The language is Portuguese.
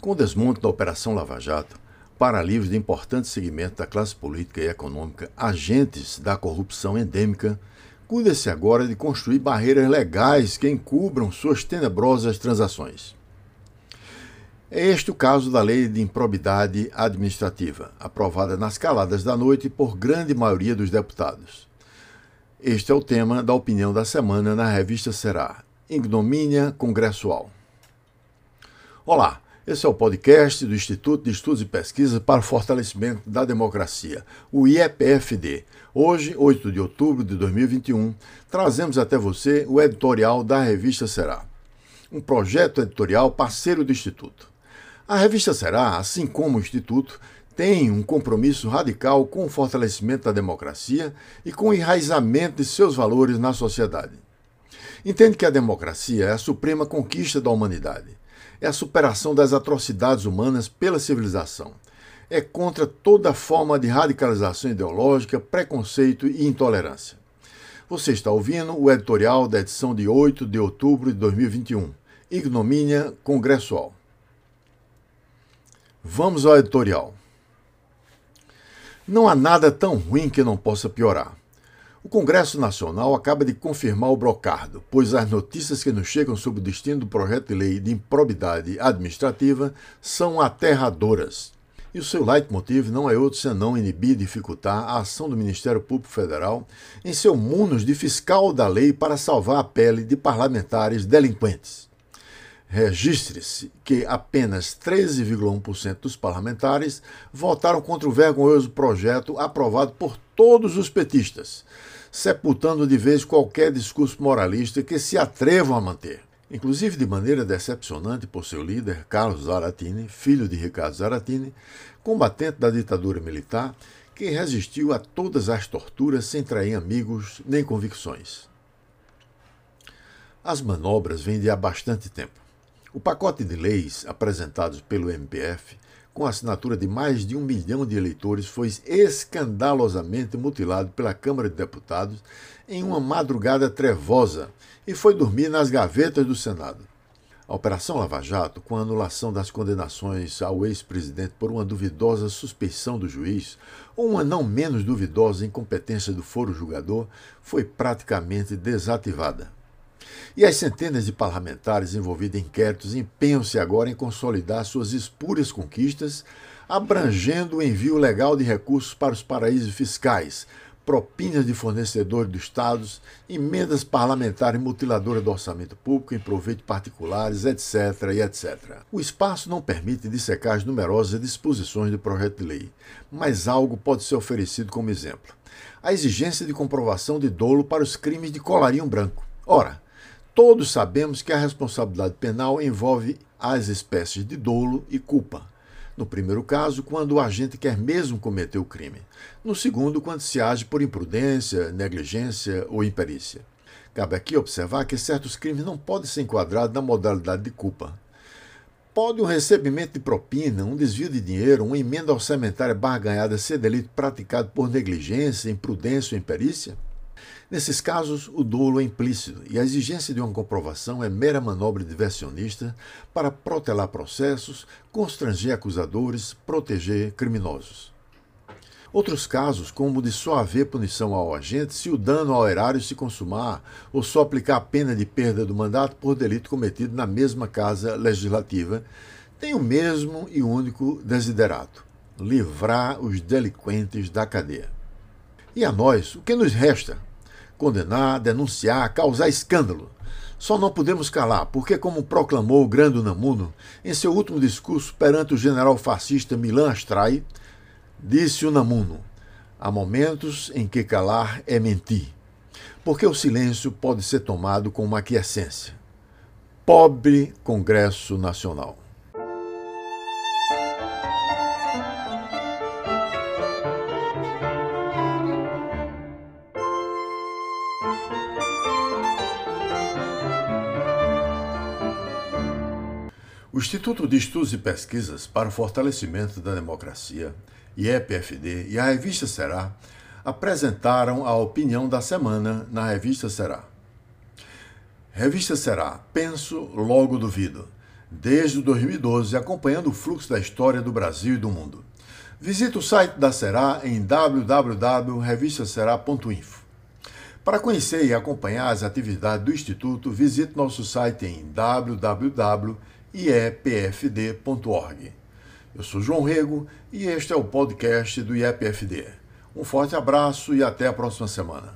Com o desmonte da Operação Lava Jato, para livros de importante segmento da classe política e econômica, agentes da corrupção endêmica, cuida-se agora de construir barreiras legais que encubram suas tenebrosas transações. É este o caso da Lei de Improbidade Administrativa, aprovada nas caladas da noite por grande maioria dos deputados. Este é o tema da opinião da semana na revista Será. Ignomínia Congressual. Olá, esse é o podcast do Instituto de Estudos e Pesquisa para o Fortalecimento da Democracia, o IEPFD. Hoje, 8 de outubro de 2021, trazemos até você o editorial da revista Será, um projeto editorial parceiro do Instituto. A revista Será, assim como o Instituto, tem um compromisso radical com o fortalecimento da democracia e com o enraizamento de seus valores na sociedade. Entende que a democracia é a suprema conquista da humanidade. É a superação das atrocidades humanas pela civilização. É contra toda forma de radicalização ideológica, preconceito e intolerância. Você está ouvindo o editorial da edição de 8 de outubro de 2021, Ignomínia Congressual. Vamos ao editorial. Não há nada tão ruim que não possa piorar. O Congresso Nacional acaba de confirmar o brocardo, pois as notícias que nos chegam sobre o destino do projeto de lei de improbidade administrativa são aterradoras. E o seu leitmotiv não é outro senão inibir e dificultar a ação do Ministério Público Federal em seu munus de fiscal da lei para salvar a pele de parlamentares delinquentes. Registre-se que apenas 13,1% dos parlamentares votaram contra o vergonhoso projeto aprovado por todos os petistas, sepultando de vez qualquer discurso moralista que se atrevam a manter. Inclusive de maneira decepcionante por seu líder, Carlos Zaratini, filho de Ricardo Zaratini, combatente da ditadura militar, que resistiu a todas as torturas sem trair amigos nem convicções. As manobras vêm de há bastante tempo. O pacote de leis apresentados pelo MPF, com a assinatura de mais de um milhão de eleitores, foi escandalosamente mutilado pela Câmara de Deputados em uma madrugada trevosa e foi dormir nas gavetas do Senado. A Operação Lava Jato, com a anulação das condenações ao ex-presidente por uma duvidosa suspeição do juiz ou uma não menos duvidosa incompetência do foro julgador, foi praticamente desativada. E as centenas de parlamentares envolvidos em inquéritos empenham-se agora em consolidar suas espúrias conquistas, abrangendo o envio legal de recursos para os paraísos fiscais, propinas de fornecedores dos estados, emendas parlamentares mutiladoras do orçamento público em proveito particulares, etc. e etc. O espaço não permite dissecar as numerosas disposições do projeto de lei, mas algo pode ser oferecido como exemplo. A exigência de comprovação de dolo para os crimes de colarinho branco. Ora, Todos sabemos que a responsabilidade penal envolve as espécies de dolo e culpa. No primeiro caso, quando o agente quer mesmo cometer o crime. No segundo, quando se age por imprudência, negligência ou imperícia. Cabe aqui observar que certos crimes não podem ser enquadrados na modalidade de culpa. Pode um recebimento de propina, um desvio de dinheiro, uma emenda orçamentária barganhada ser delito praticado por negligência, imprudência ou imperícia? Nesses casos, o dolo é implícito e a exigência de uma comprovação é mera manobra diversionista para protelar processos, constranger acusadores, proteger criminosos. Outros casos, como o de só haver punição ao agente se o dano ao erário se consumar ou só aplicar a pena de perda do mandato por delito cometido na mesma casa legislativa, têm o mesmo e único desiderato: livrar os delinquentes da cadeia. E a nós, o que nos resta? Condenar, denunciar, causar escândalo. Só não podemos calar, porque, como proclamou o grande Unamuno em seu último discurso perante o general fascista Milan Astrai, disse Unamuno: há momentos em que calar é mentir, porque o silêncio pode ser tomado como aquiescência. Pobre Congresso Nacional. Instituto de Estudos e Pesquisas para o Fortalecimento da Democracia, IEPFD, e a revista Será apresentaram a opinião da semana na revista Será. Revista Será, penso, logo duvido. desde 2012, acompanhando o fluxo da história do Brasil e do mundo. Visite o site da Será em www.revistaserá.info. Para conhecer e acompanhar as atividades do Instituto, visite nosso site em www.iepfd.org. Eu sou João Rego e este é o podcast do IEPFD. Um forte abraço e até a próxima semana.